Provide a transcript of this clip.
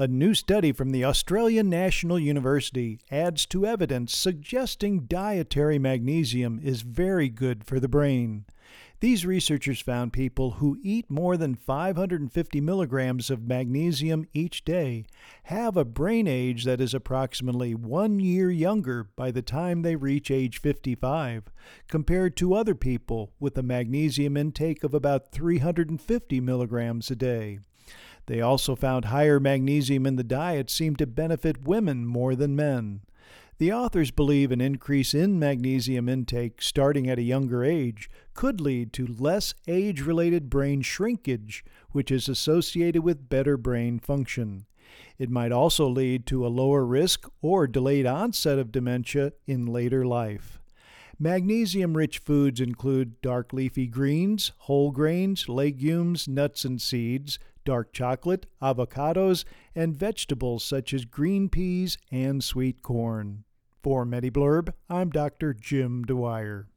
A new study from the Australian National University adds to evidence suggesting dietary magnesium is very good for the brain. These researchers found people who eat more than 550 milligrams of magnesium each day have a brain age that is approximately one year younger by the time they reach age 55, compared to other people with a magnesium intake of about 350 milligrams a day. They also found higher magnesium in the diet seemed to benefit women more than men. The authors believe an increase in magnesium intake starting at a younger age could lead to less age related brain shrinkage, which is associated with better brain function. It might also lead to a lower risk or delayed onset of dementia in later life. Magnesium rich foods include dark leafy greens, whole grains, legumes, nuts and seeds, dark chocolate, avocados, and vegetables such as green peas and sweet corn. For MediBlurb, I'm Dr. Jim Dwyer.